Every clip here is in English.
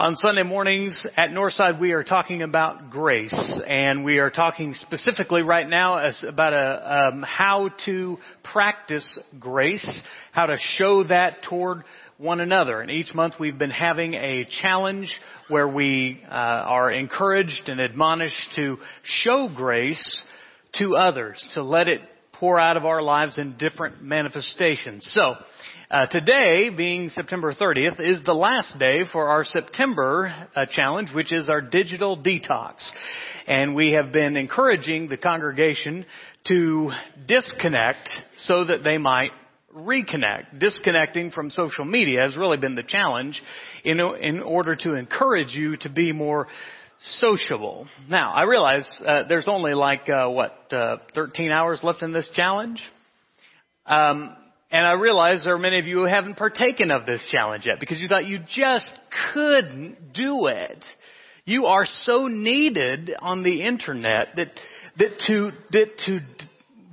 On Sunday mornings at Northside, we are talking about grace, and we are talking specifically right now about a, um, how to practice grace, how to show that toward one another. And each month we've been having a challenge where we uh, are encouraged and admonished to show grace to others, to let it pour out of our lives in different manifestations. So, uh, today, being September 30th, is the last day for our September uh, challenge, which is our digital detox. And we have been encouraging the congregation to disconnect so that they might reconnect. Disconnecting from social media has really been the challenge in, in order to encourage you to be more sociable. Now, I realize uh, there's only like, uh, what, uh, 13 hours left in this challenge? Um, and I realize there are many of you who haven't partaken of this challenge yet because you thought you just couldn't do it. You are so needed on the internet that, that to, that to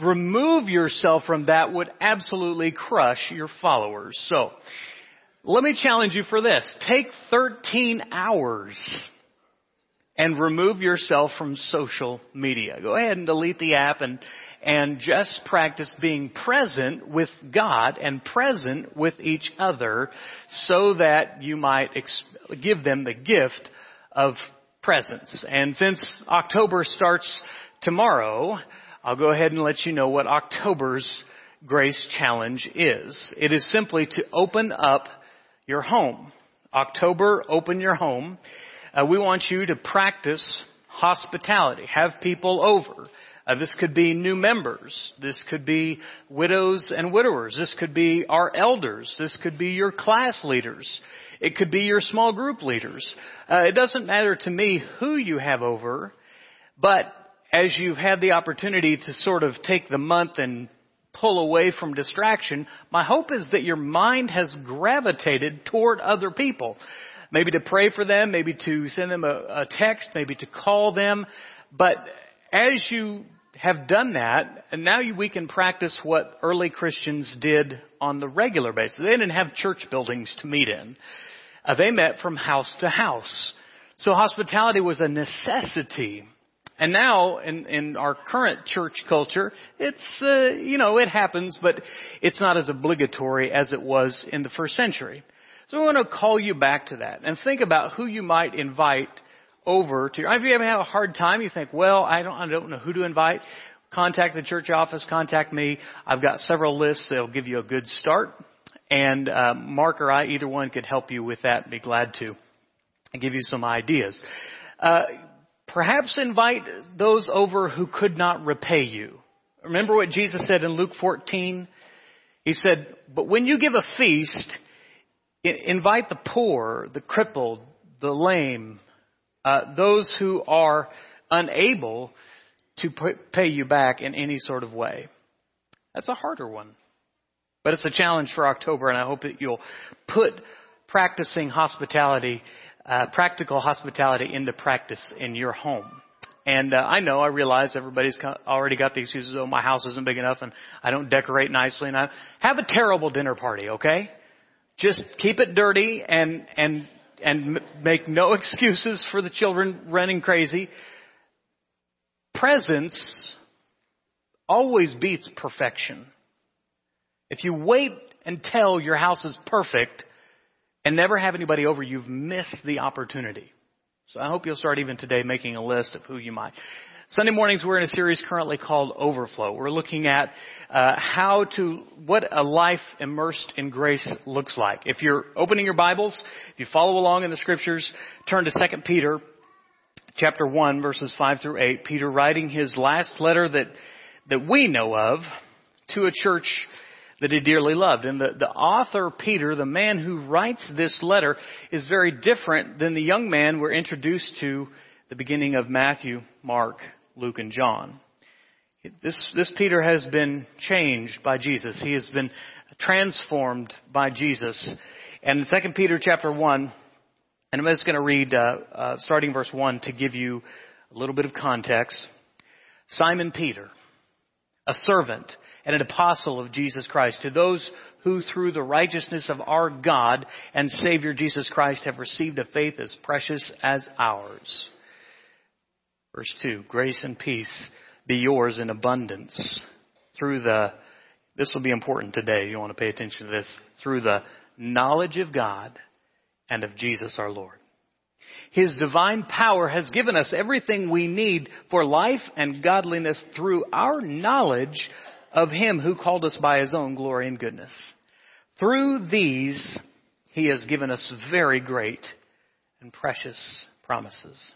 remove yourself from that would absolutely crush your followers. So, let me challenge you for this. Take 13 hours and remove yourself from social media. Go ahead and delete the app and, and just practice being present with God and present with each other so that you might ex- give them the gift of presence. And since October starts tomorrow, I'll go ahead and let you know what October's grace challenge is. It is simply to open up your home. October, open your home. Uh, we want you to practice hospitality. Have people over. Uh, this could be new members. This could be widows and widowers. This could be our elders. This could be your class leaders. It could be your small group leaders. Uh, it doesn't matter to me who you have over, but as you've had the opportunity to sort of take the month and pull away from distraction, my hope is that your mind has gravitated toward other people. Maybe to pray for them, maybe to send them a, a text, maybe to call them. But as you have done that, and now we can practice what early Christians did on the regular basis. They didn't have church buildings to meet in. Uh, they met from house to house. So hospitality was a necessity. And now, in, in our current church culture, it's, uh, you know, it happens, but it's not as obligatory as it was in the first century. So I want to call you back to that and think about who you might invite over to. If you ever have a hard time, you think, well, I don't, I don't know who to invite. Contact the church office. Contact me. I've got several lists that'll give you a good start. And uh, Mark or I, either one, could help you with that. Be glad to and give you some ideas. Uh, perhaps invite those over who could not repay you. Remember what Jesus said in Luke 14? He said, "But when you give a feast, invite the poor, the crippled, the lame, uh, those who are unable to pay you back in any sort of way. That's a harder one. But it's a challenge for October, and I hope that you'll put practicing hospitality, uh, practical hospitality into practice in your home. And uh, I know, I realize everybody's already got the excuses. Oh, my house isn't big enough, and I don't decorate nicely, and I have a terrible dinner party. Okay, just keep it dirty and and and make no excuses for the children running crazy. Presence always beats perfection. If you wait until your house is perfect and never have anybody over, you've missed the opportunity. So I hope you'll start even today making a list of who you might. Sunday mornings we're in a series currently called Overflow. We're looking at uh, how to what a life immersed in grace looks like. If you're opening your Bibles, if you follow along in the scriptures, turn to 2 Peter chapter 1 verses 5 through 8. Peter writing his last letter that that we know of to a church that he dearly loved. And the, the author, Peter, the man who writes this letter, is very different than the young man we're introduced to the beginning of Matthew, Mark, Luke and John. This, this Peter has been changed by Jesus. He has been transformed by Jesus. And in 2 Peter chapter 1, and I'm just going to read uh, uh, starting verse 1 to give you a little bit of context. Simon Peter, a servant and an apostle of Jesus Christ, to those who through the righteousness of our God and Savior Jesus Christ have received a faith as precious as ours. Verse 2, grace and peace be yours in abundance through the, this will be important today, you want to pay attention to this, through the knowledge of God and of Jesus our Lord. His divine power has given us everything we need for life and godliness through our knowledge of Him who called us by His own glory and goodness. Through these, He has given us very great and precious promises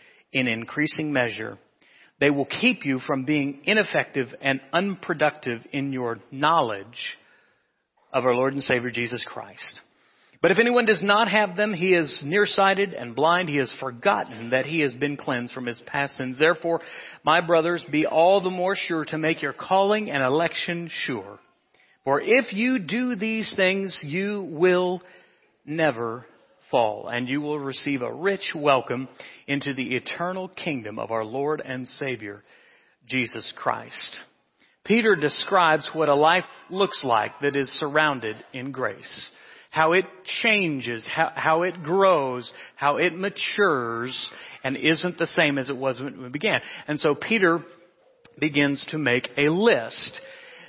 in increasing measure, they will keep you from being ineffective and unproductive in your knowledge of our Lord and Savior Jesus Christ. But if anyone does not have them, he is nearsighted and blind. He has forgotten that he has been cleansed from his past sins. Therefore, my brothers, be all the more sure to make your calling and election sure. For if you do these things, you will never fall, and you will receive a rich welcome into the eternal kingdom of our Lord and Savior, Jesus Christ. Peter describes what a life looks like that is surrounded in grace. How it changes, how, how it grows, how it matures, and isn't the same as it was when it began. And so Peter begins to make a list.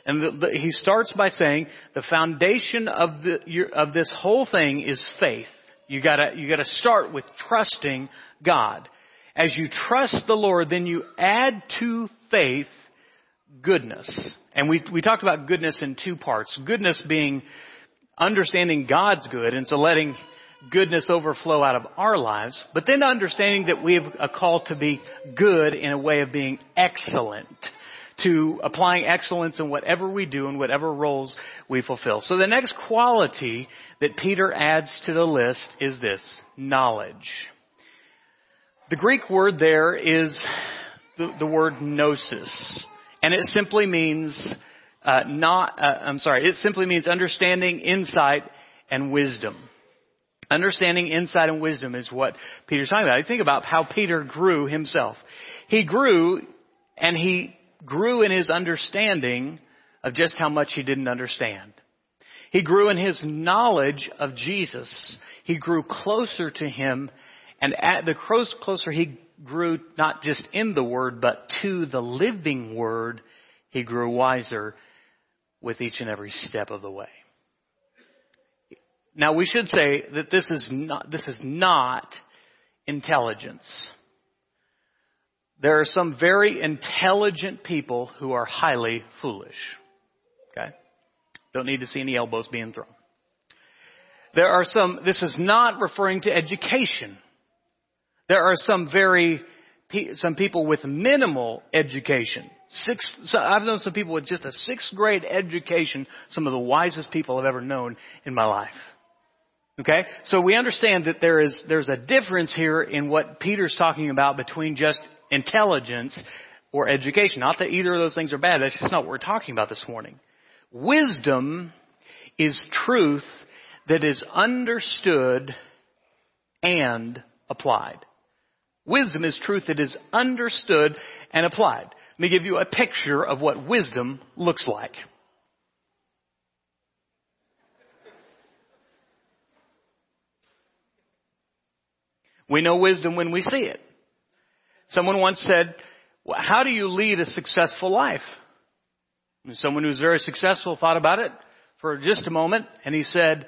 And the, the, he starts by saying the foundation of, the, of this whole thing is faith. You gotta, you gotta start with trusting God. As you trust the Lord, then you add to faith goodness. And we, we talked about goodness in two parts. Goodness being understanding God's good, and so letting goodness overflow out of our lives, but then understanding that we have a call to be good in a way of being excellent to applying excellence in whatever we do and whatever roles we fulfill. So the next quality that Peter adds to the list is this, knowledge. The Greek word there is the, the word gnosis, and it simply means uh, not. Uh, I'm sorry. It simply means understanding, insight, and wisdom. Understanding, insight, and wisdom is what Peter's talking about. I think about how Peter grew himself. He grew, and he grew in his understanding of just how much he didn't understand. He grew in his knowledge of Jesus. He grew closer to him, and at the closer he grew, not just in the Word, but to the living Word, he grew wiser with each and every step of the way. Now we should say that this is not, this is not intelligence. There are some very intelligent people who are highly foolish. Okay? Don't need to see any elbows being thrown. There are some, this is not referring to education. There are some very, some people with minimal education. Six, so I've known some people with just a sixth grade education, some of the wisest people I've ever known in my life. Okay? So we understand that there is, there's a difference here in what Peter's talking about between just intelligence or education. Not that either of those things are bad. That's just not what we're talking about this morning. Wisdom is truth that is understood and applied. Wisdom is truth that is understood and applied. Let me give you a picture of what wisdom looks like. We know wisdom when we see it. Someone once said, well, how do you lead a successful life? And someone who's very successful thought about it for just a moment and he said,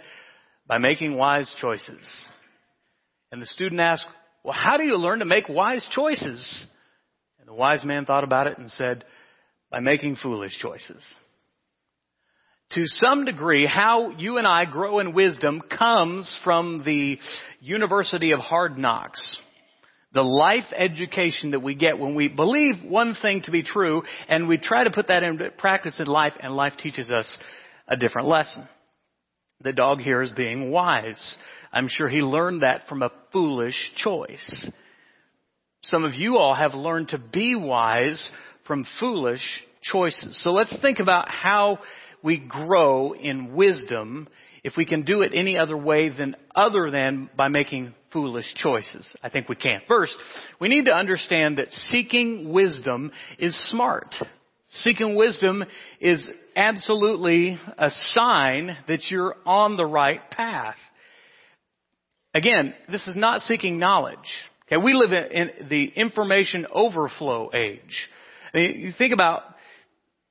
by making wise choices. And the student asked, well, how do you learn to make wise choices? And the wise man thought about it and said, by making foolish choices. To some degree, how you and I grow in wisdom comes from the University of Hard Knocks The life education that we get when we believe one thing to be true and we try to put that into practice in life and life teaches us a different lesson. The dog here is being wise. I'm sure he learned that from a foolish choice. Some of you all have learned to be wise from foolish choices. So let's think about how we grow in wisdom if we can do it any other way than other than by making foolish choices. I think we can. First, we need to understand that seeking wisdom is smart. Seeking wisdom is absolutely a sign that you're on the right path. Again, this is not seeking knowledge. Okay, we live in the information overflow age. I mean, you think about,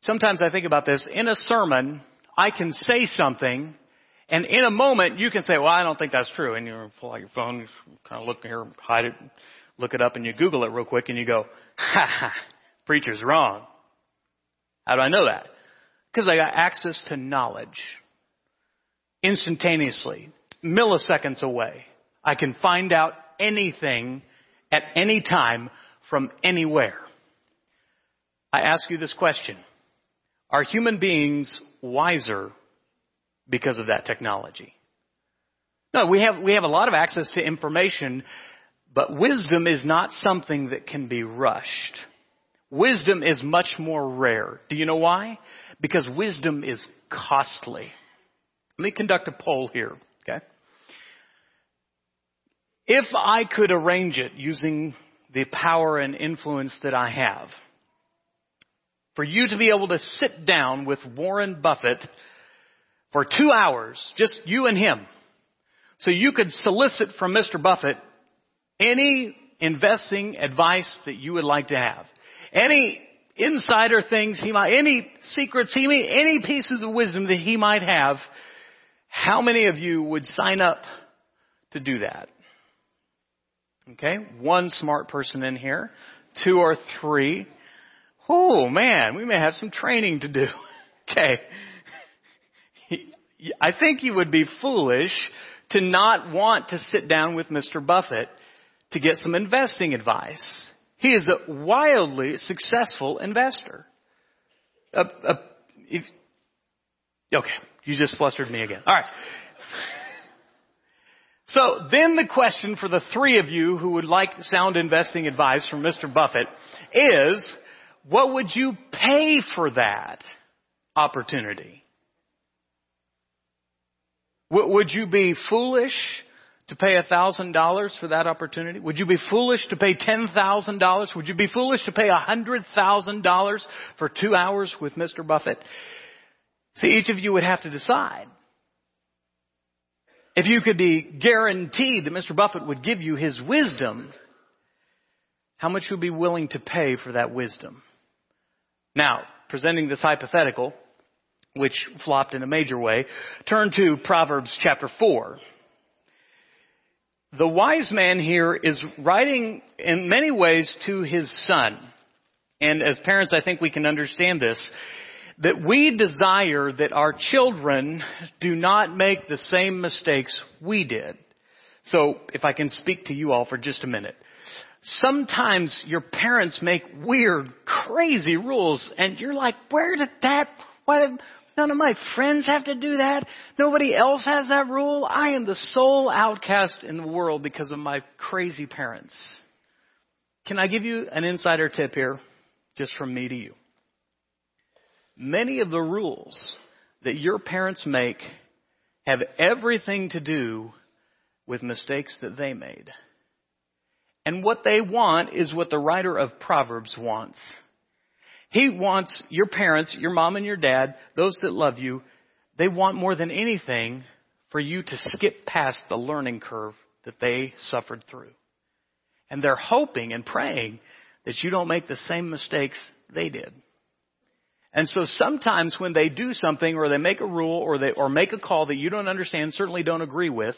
sometimes I think about this, in a sermon, I can say something and in a moment, you can say, well, I don't think that's true. And you pull out your phone, you kind of look here, hide it, look it up, and you Google it real quick, and you go, ha ha, preacher's wrong. How do I know that? Because I got access to knowledge. Instantaneously. Milliseconds away. I can find out anything at any time from anywhere. I ask you this question. Are human beings wiser because of that technology. No, we have, we have a lot of access to information, but wisdom is not something that can be rushed. Wisdom is much more rare. Do you know why? Because wisdom is costly. Let me conduct a poll here, okay? If I could arrange it using the power and influence that I have, for you to be able to sit down with Warren Buffett for two hours, just you and him. So you could solicit from Mr. Buffett any investing advice that you would like to have. Any insider things he might, any secrets he may, any pieces of wisdom that he might have. How many of you would sign up to do that? Okay, one smart person in here, two or three. Oh man, we may have some training to do. Okay. I think you would be foolish to not want to sit down with Mr. Buffett to get some investing advice. He is a wildly successful investor. Uh, uh, if, okay, you just flustered me again. All right. So then the question for the three of you who would like sound investing advice from Mr. Buffett is, what would you pay for that opportunity? Would you be foolish to pay $1,000 for that opportunity? Would you be foolish to pay $10,000? Would you be foolish to pay $100,000 for two hours with Mr. Buffett? See, each of you would have to decide. If you could be guaranteed that Mr. Buffett would give you his wisdom, how much would you be willing to pay for that wisdom? Now, presenting this hypothetical, which flopped in a major way, turn to Proverbs chapter 4. The wise man here is writing in many ways to his son. And as parents, I think we can understand this. That we desire that our children do not make the same mistakes we did. So, if I can speak to you all for just a minute. Sometimes your parents make weird, crazy rules and you're like, where did that, why, None of my friends have to do that. Nobody else has that rule. I am the sole outcast in the world because of my crazy parents. Can I give you an insider tip here, just from me to you? Many of the rules that your parents make have everything to do with mistakes that they made. And what they want is what the writer of Proverbs wants. He wants your parents, your mom and your dad, those that love you, they want more than anything for you to skip past the learning curve that they suffered through. And they're hoping and praying that you don't make the same mistakes they did. And so sometimes when they do something or they make a rule or they, or make a call that you don't understand, certainly don't agree with,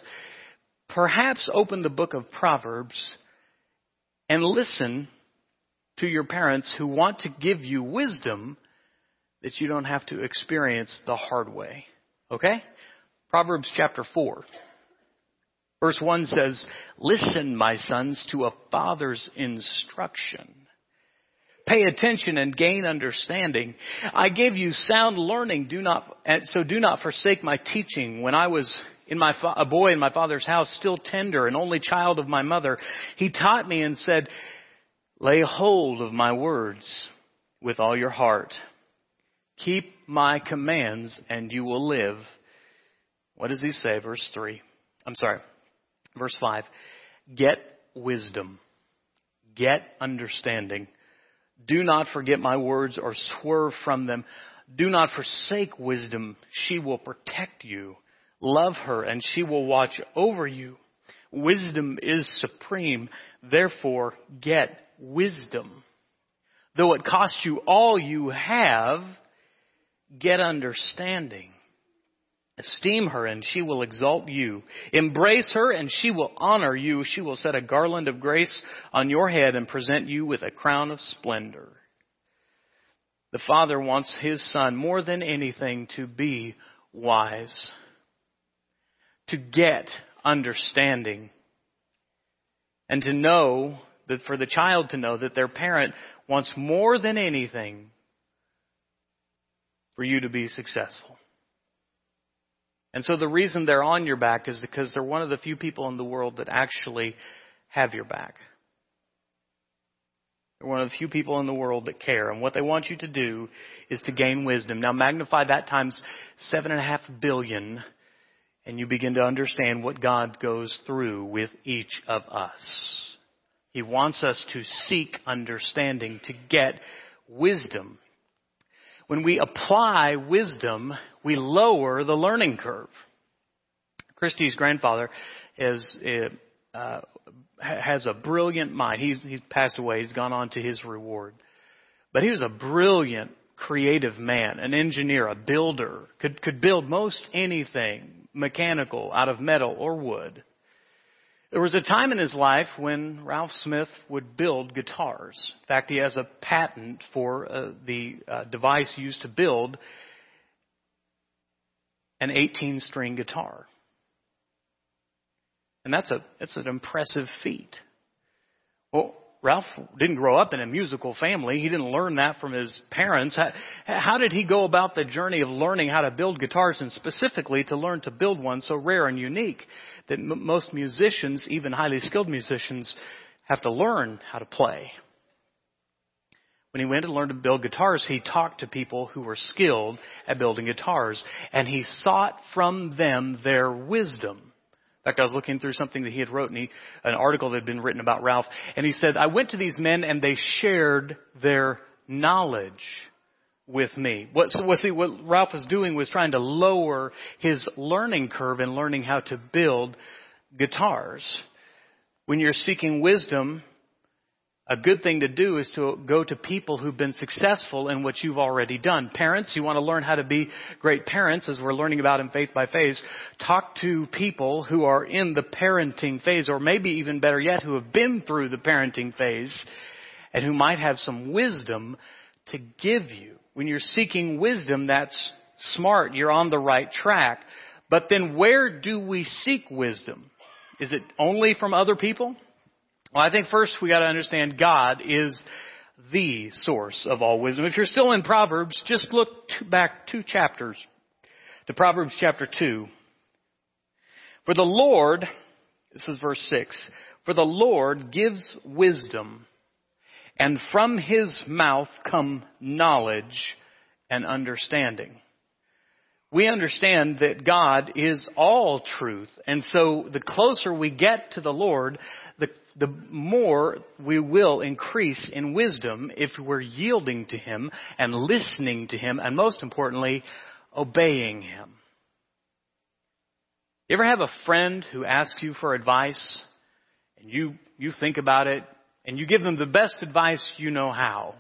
perhaps open the book of Proverbs and listen to your parents who want to give you wisdom that you don't have to experience the hard way. Okay? Proverbs chapter 4, Verse 1 says, Listen, my sons, to a father's instruction. Pay attention and gain understanding. I gave you sound learning. Do not, so do not forsake my teaching. When I was in my, a boy in my father's house, still tender and only child of my mother, he taught me and said, lay hold of my words with all your heart. Keep my commands and you will live. What does he say? Verse 3. I'm sorry. Verse 5. Get wisdom. Get understanding. Do not forget my words or swerve from them. Do not forsake wisdom. She will protect you. Love her and she will watch over you. Wisdom is supreme. Therefore, get wisdom. Though it costs you all you have, get understanding. Esteem her and she will exalt you. Embrace her and she will honor you. She will set a garland of grace on your head and present you with a crown of splendor. The Father wants His Son more than anything to be wise, to get understanding, and to know that for the child to know that their parent wants more than anything for you to be successful. And so the reason they're on your back is because they're one of the few people in the world that actually have your back. They're one of the few people in the world that care. And what they want you to do is to gain wisdom. Now magnify that times seven and a half billion and you begin to understand what God goes through with each of us. He wants us to seek understanding, to get wisdom. When we apply wisdom, we lower the learning curve. Christy's grandfather is, uh, has a brilliant mind. He's, he's passed away. He's gone on to his reward. But he was a brilliant, creative man, an engineer, a builder, could, could build most anything mechanical out of metal or wood. There was a time in his life when Ralph Smith would build guitars. In fact, he has a patent for uh, the uh, device used to build an 18 string guitar. And that's a, that's an impressive feat. Well, Ralph didn't grow up in a musical family. He didn't learn that from his parents. How, how, did he go about the journey of learning how to build guitars and specifically to learn to build one so rare and unique? that m- most musicians, even highly skilled musicians, have to learn how to play. When he went to learn to build guitars, he talked to people who were skilled at building guitars, and he sought from them their wisdom. In fact, I was looking through something that he had wrote, and he, an article that had been written about Ralph, and he said, I went to these men and they shared their knowledge with me. What, what, see, what Ralph was doing was trying to lower his learning curve in learning how to build guitars. When you're seeking wisdom, a good thing to do is to go to people who've been successful in what you've already done. Parents, you want to learn how to be great parents, as we're learning about in Faith by Phase. Talk to people who are in the parenting phase, or maybe even better yet, who have been through the parenting phase, and who might have some wisdom to give you. When you're seeking wisdom, that's smart. You're on the right track. But then where do we seek wisdom? Is it only from other people? Well, I think first we got to understand God is the source of all wisdom. If you're still in Proverbs, just look back two chapters to Proverbs chapter 2. For the Lord, this is verse 6, for the Lord gives wisdom and from his mouth come knowledge and understanding. We understand that God is all truth, and so the closer we get to the Lord, the, the more we will increase in wisdom if we're yielding to Him and listening to Him, and most importantly, obeying Him. You ever have a friend who asks you for advice, and you, you think about it, and you give them the best advice you know how.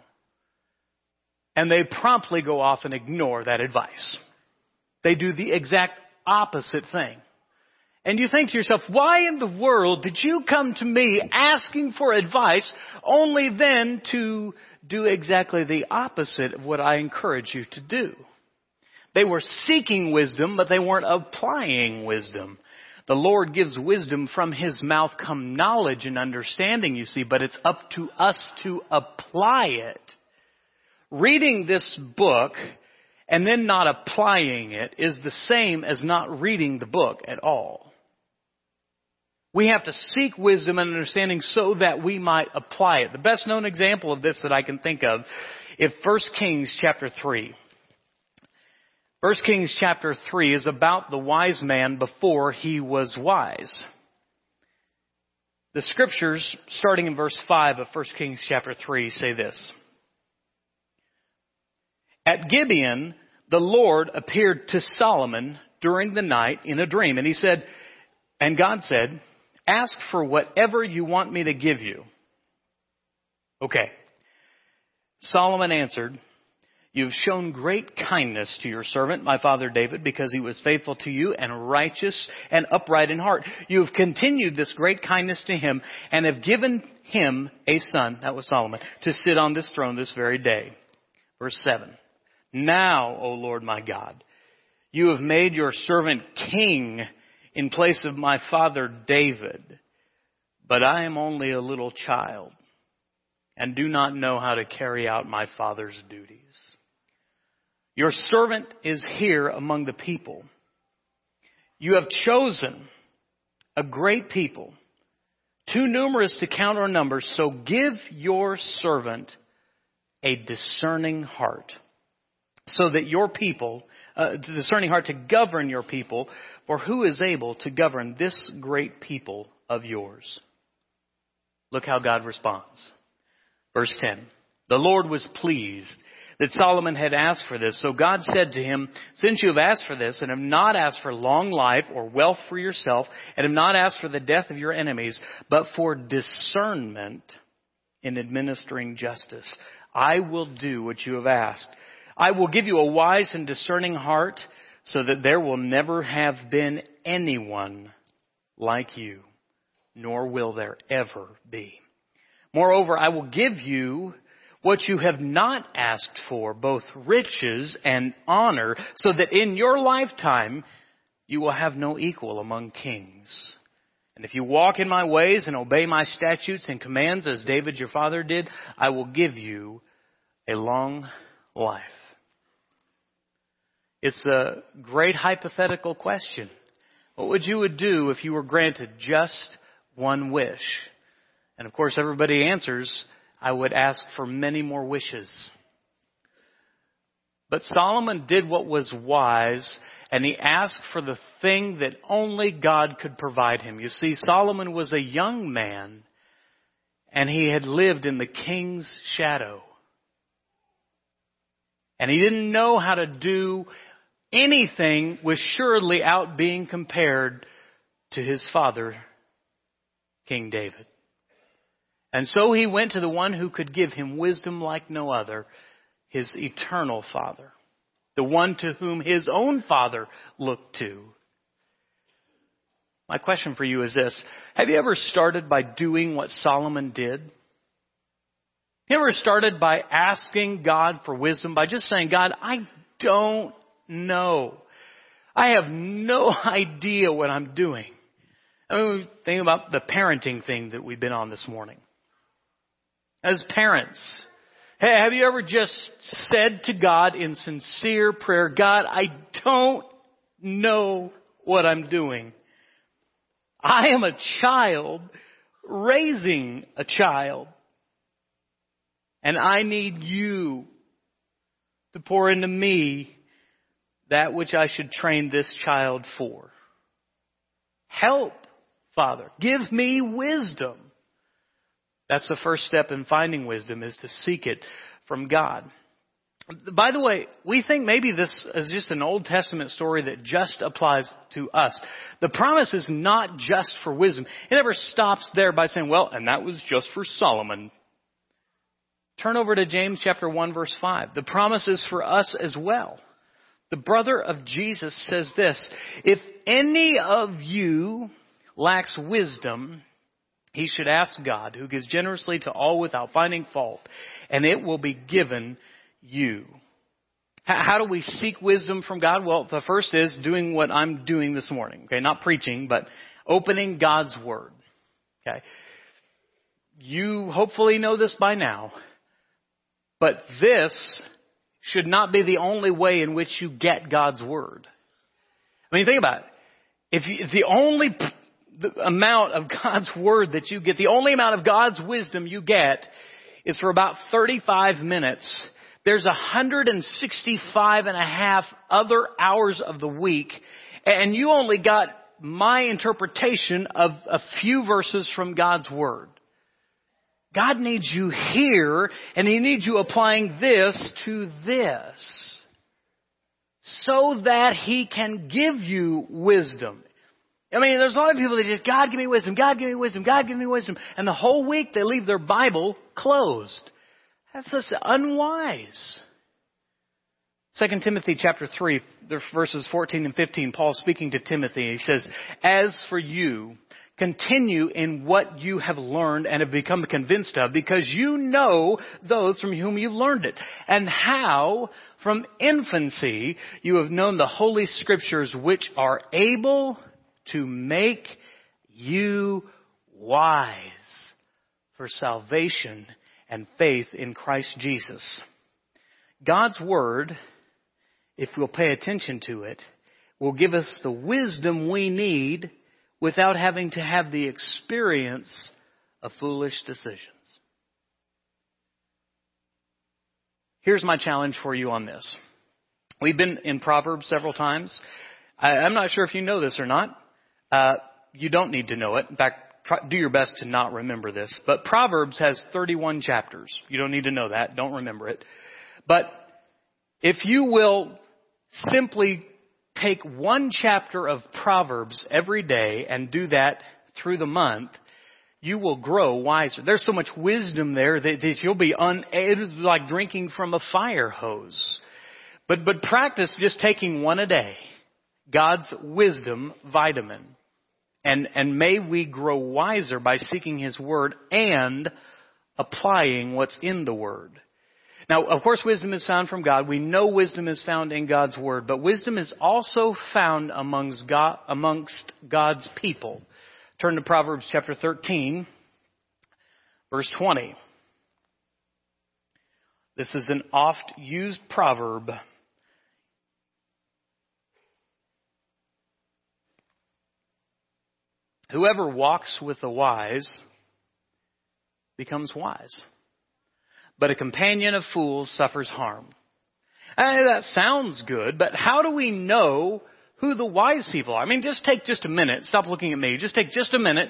And they promptly go off and ignore that advice. They do the exact opposite thing. And you think to yourself, why in the world did you come to me asking for advice only then to do exactly the opposite of what I encourage you to do? They were seeking wisdom, but they weren't applying wisdom. The Lord gives wisdom from His mouth come knowledge and understanding, you see, but it's up to us to apply it. Reading this book and then not applying it is the same as not reading the book at all. We have to seek wisdom and understanding so that we might apply it. The best known example of this that I can think of is 1 Kings chapter 3. 1 Kings chapter 3 is about the wise man before he was wise. The scriptures, starting in verse 5 of 1 Kings chapter 3, say this. At Gibeon, the Lord appeared to Solomon during the night in a dream, and he said, and God said, Ask for whatever you want me to give you. Okay. Solomon answered, You've shown great kindness to your servant, my father David, because he was faithful to you and righteous and upright in heart. You have continued this great kindness to him and have given him a son, that was Solomon, to sit on this throne this very day. Verse 7. Now, O Lord my God, you have made your servant king in place of my father David, but I am only a little child and do not know how to carry out my father's duties. Your servant is here among the people. You have chosen a great people, too numerous to count our numbers, so give your servant a discerning heart so that your people, uh, discerning heart to govern your people, for who is able to govern this great people of yours? Look how God responds. Verse 10. The Lord was pleased that Solomon had asked for this. So God said to him, Since you have asked for this, and have not asked for long life or wealth for yourself, and have not asked for the death of your enemies, but for discernment in administering justice, I will do what you have asked. I will give you a wise and discerning heart so that there will never have been anyone like you, nor will there ever be. Moreover, I will give you what you have not asked for, both riches and honor, so that in your lifetime you will have no equal among kings. And if you walk in my ways and obey my statutes and commands as David your father did, I will give you a long life. It's a great hypothetical question. What would you would do if you were granted just one wish? And of course everybody answers, I would ask for many more wishes. But Solomon did what was wise and he asked for the thing that only God could provide him. You see, Solomon was a young man and he had lived in the king's shadow. And he didn't know how to do anything was surely out being compared to his father, King David. And so he went to the one who could give him wisdom like no other, his eternal father, the one to whom his own father looked to. My question for you is this. Have you ever started by doing what Solomon did? Have you ever started by asking God for wisdom, by just saying, God, I don't know. I have no idea what I'm doing. I mean, think about the parenting thing that we've been on this morning. As parents, hey, have you ever just said to God in sincere prayer, God, I don't know what I'm doing. I am a child raising a child. And I need you to pour into me that which I should train this child for. Help, Father. Give me wisdom. That's the first step in finding wisdom is to seek it from God. By the way, we think maybe this is just an Old Testament story that just applies to us. The promise is not just for wisdom. It never stops there by saying, well, and that was just for Solomon. Turn over to James chapter 1 verse 5. The promise is for us as well. The brother of Jesus says this, if any of you lacks wisdom, he should ask God, who gives generously to all without finding fault, and it will be given you. How do we seek wisdom from God? Well, the first is doing what I'm doing this morning. Okay, not preaching, but opening God's Word. Okay. You hopefully know this by now, but this should not be the only way in which you get God's Word. I mean, think about it. If, you, if the only amount of God's Word that you get, the only amount of God's wisdom you get is for about 35 minutes, there's 165 and a half other hours of the week, and you only got my interpretation of a few verses from God's Word. God needs you here, and He needs you applying this to this. So that He can give you wisdom. I mean, there's a lot of people that just, God give me wisdom, God give me wisdom, God give me wisdom. And the whole week they leave their Bible closed. That's just unwise. 2 Timothy chapter 3, verses 14 and 15, Paul speaking to Timothy, he says, As for you, continue in what you have learned and have become convinced of, because you know those from whom you've learned it, and how from infancy you have known the holy scriptures which are able to make you wise for salvation and faith in Christ Jesus. God's Word, if we'll pay attention to it, will give us the wisdom we need without having to have the experience of foolish decisions. Here's my challenge for you on this. We've been in Proverbs several times. I, am not sure if you know this or not. Uh, you don't need to know it. In fact, try, do your best to not remember this. But Proverbs has 31 chapters. You don't need to know that. Don't remember it. But if you will simply take one chapter of Proverbs every day and do that through the month, you will grow wiser. There's so much wisdom there that, that you'll be un, it is like drinking from a fire hose. But, but practice just taking one a day. God's wisdom vitamin. And, and may we grow wiser by seeking His Word and applying what's in the Word. Now, of course, wisdom is found from God. We know wisdom is found in God's Word, but wisdom is also found amongst, God, amongst God's people. Turn to Proverbs chapter 13, verse 20. This is an oft used proverb Whoever walks with the wise becomes wise, but a companion of fools suffers harm. And that sounds good, but how do we know who the wise people are? I mean, just take just a minute. Stop looking at me. Just take just a minute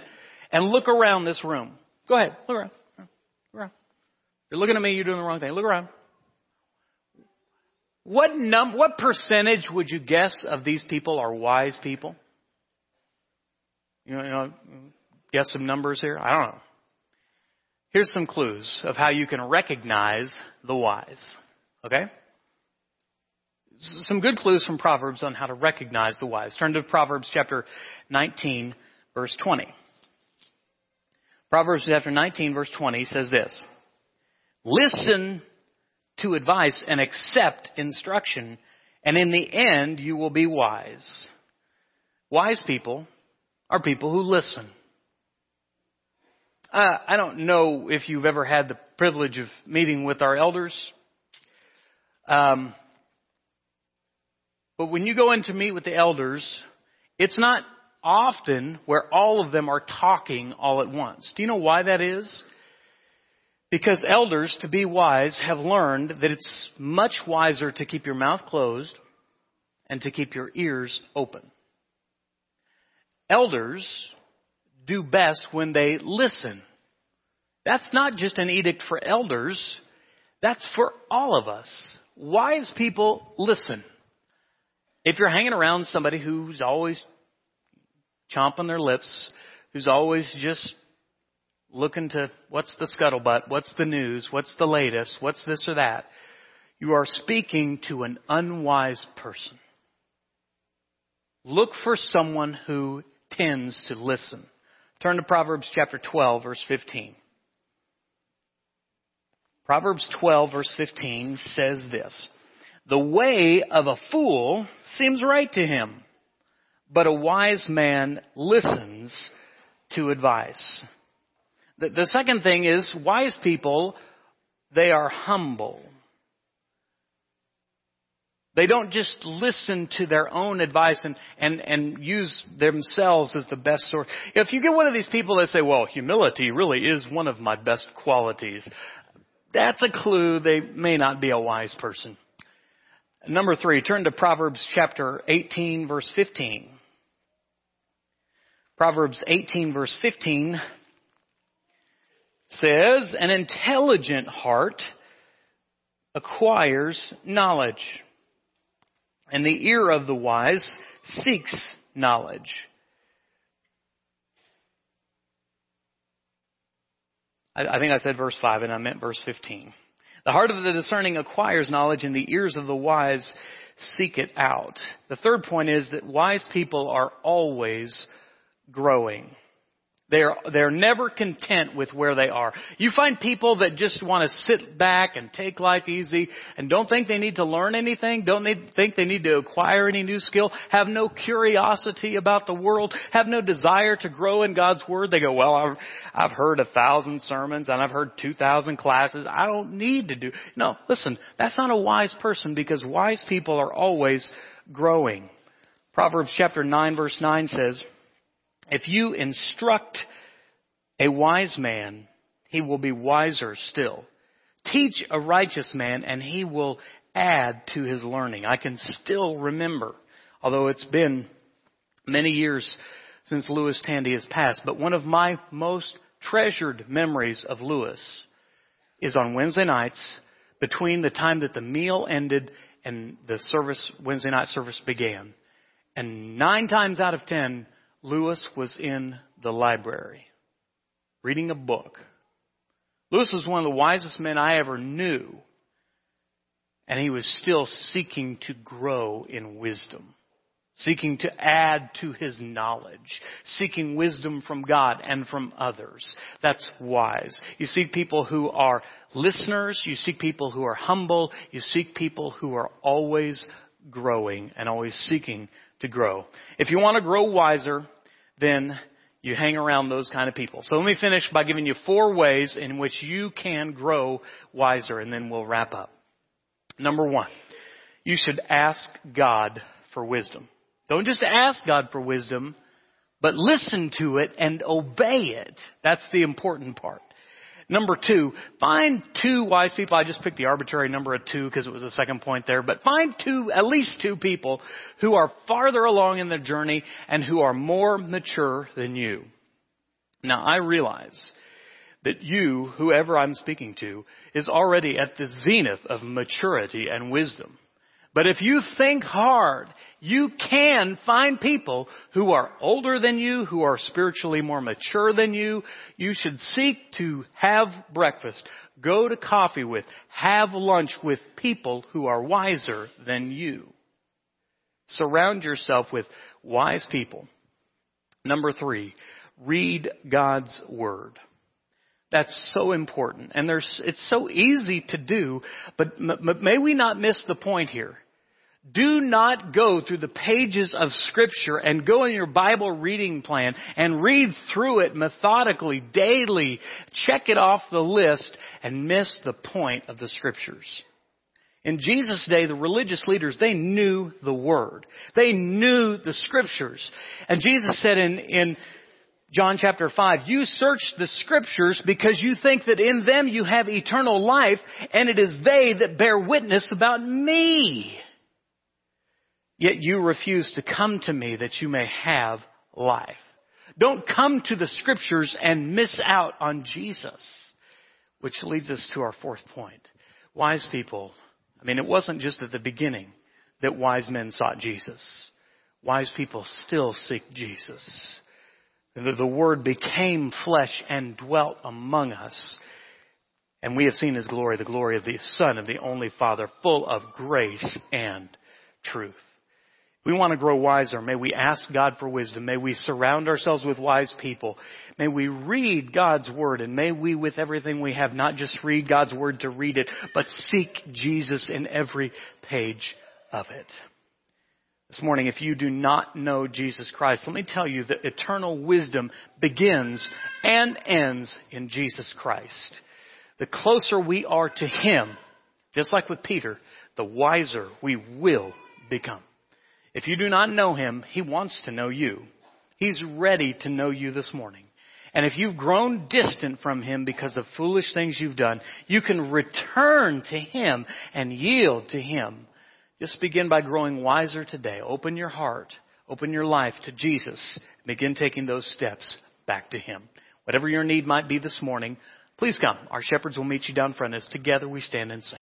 and look around this room. Go ahead. Look around. Look around. You're looking at me. You're doing the wrong thing. Look around. What num, what percentage would you guess of these people are wise people? You know, you know, guess some numbers here? I don't know. Here's some clues of how you can recognize the wise. Okay? Some good clues from Proverbs on how to recognize the wise. Turn to Proverbs chapter 19, verse 20. Proverbs chapter 19, verse 20 says this Listen to advice and accept instruction, and in the end you will be wise. Wise people are people who listen. Uh, I don't know if you've ever had the privilege of meeting with our elders. Um, but when you go in to meet with the elders, it's not often where all of them are talking all at once. Do you know why that is? Because elders, to be wise, have learned that it's much wiser to keep your mouth closed and to keep your ears open. Elders do best when they listen. That's not just an edict for elders, that's for all of us. Wise people listen. If you're hanging around somebody who's always chomping their lips, who's always just looking to what's the scuttlebutt, what's the news, what's the latest, what's this or that, you are speaking to an unwise person. Look for someone who tends to listen. Turn to Proverbs chapter 12, verse 15. Proverbs 12, verse 15 says this The way of a fool seems right to him, but a wise man listens to advice. The, the second thing is wise people, they are humble. They don't just listen to their own advice and, and, and use themselves as the best source. If you get one of these people that say, well, humility really is one of my best qualities, that's a clue they may not be a wise person. Number three, turn to Proverbs chapter 18 verse 15. Proverbs 18 verse 15 says, an intelligent heart acquires knowledge and the ear of the wise seeks knowledge. I, think I said verse 5 and I meant verse 15. The heart of the discerning acquires knowledge and the ears of the wise seek it out. The third point is that wise people are always growing. They're, they're never content with where they are. You find people that just want to sit back and take life easy and don't think they need to learn anything, don't need, think they need to acquire any new skill, have no curiosity about the world, have no desire to grow in God's Word. They go, well, I've, I've heard a thousand sermons and I've heard two thousand classes. I don't need to do. No, listen, that's not a wise person because wise people are always growing. Proverbs chapter 9 verse 9 says, if you instruct a wise man, he will be wiser still. Teach a righteous man and he will add to his learning. I can still remember, although it's been many years since Lewis Tandy has passed, but one of my most treasured memories of Lewis is on Wednesday nights between the time that the meal ended and the service, Wednesday night service began. And nine times out of ten, Lewis was in the library reading a book. Lewis was one of the wisest men I ever knew, and he was still seeking to grow in wisdom, seeking to add to his knowledge, seeking wisdom from God and from others. That's wise. You seek people who are listeners, you seek people who are humble, you seek people who are always growing and always seeking to grow. If you want to grow wiser, then you hang around those kind of people. So let me finish by giving you four ways in which you can grow wiser and then we'll wrap up. Number one, you should ask God for wisdom. Don't just ask God for wisdom, but listen to it and obey it. That's the important part. Number two, find two wise people. I just picked the arbitrary number of two because it was the second point there, but find two, at least two people who are farther along in the journey and who are more mature than you. Now I realize that you, whoever I'm speaking to, is already at the zenith of maturity and wisdom. But if you think hard, you can find people who are older than you, who are spiritually more mature than you. You should seek to have breakfast, go to coffee with, have lunch with people who are wiser than you. Surround yourself with wise people. Number three, read God's Word. That's so important. And there's, it's so easy to do, but may we not miss the point here. Do not go through the pages of scripture and go in your Bible reading plan and read through it methodically, daily, check it off the list and miss the point of the scriptures. In Jesus' day, the religious leaders, they knew the Word. They knew the Scriptures. And Jesus said in, in John chapter 5, you search the Scriptures because you think that in them you have eternal life, and it is they that bear witness about me. Yet you refuse to come to me that you may have life. Don't come to the scriptures and miss out on Jesus. Which leads us to our fourth point. Wise people, I mean, it wasn't just at the beginning that wise men sought Jesus. Wise people still seek Jesus. The, the Word became flesh and dwelt among us. And we have seen His glory, the glory of the Son of the only Father, full of grace and truth. We want to grow wiser. May we ask God for wisdom. May we surround ourselves with wise people. May we read God's Word and may we with everything we have not just read God's Word to read it, but seek Jesus in every page of it. This morning, if you do not know Jesus Christ, let me tell you that eternal wisdom begins and ends in Jesus Christ. The closer we are to Him, just like with Peter, the wiser we will become. If you do not know Him, He wants to know you. He's ready to know you this morning. And if you've grown distant from Him because of foolish things you've done, you can return to Him and yield to Him. Just begin by growing wiser today. Open your heart, open your life to Jesus. Begin taking those steps back to Him. Whatever your need might be this morning, please come. Our shepherds will meet you down front as together we stand and sing.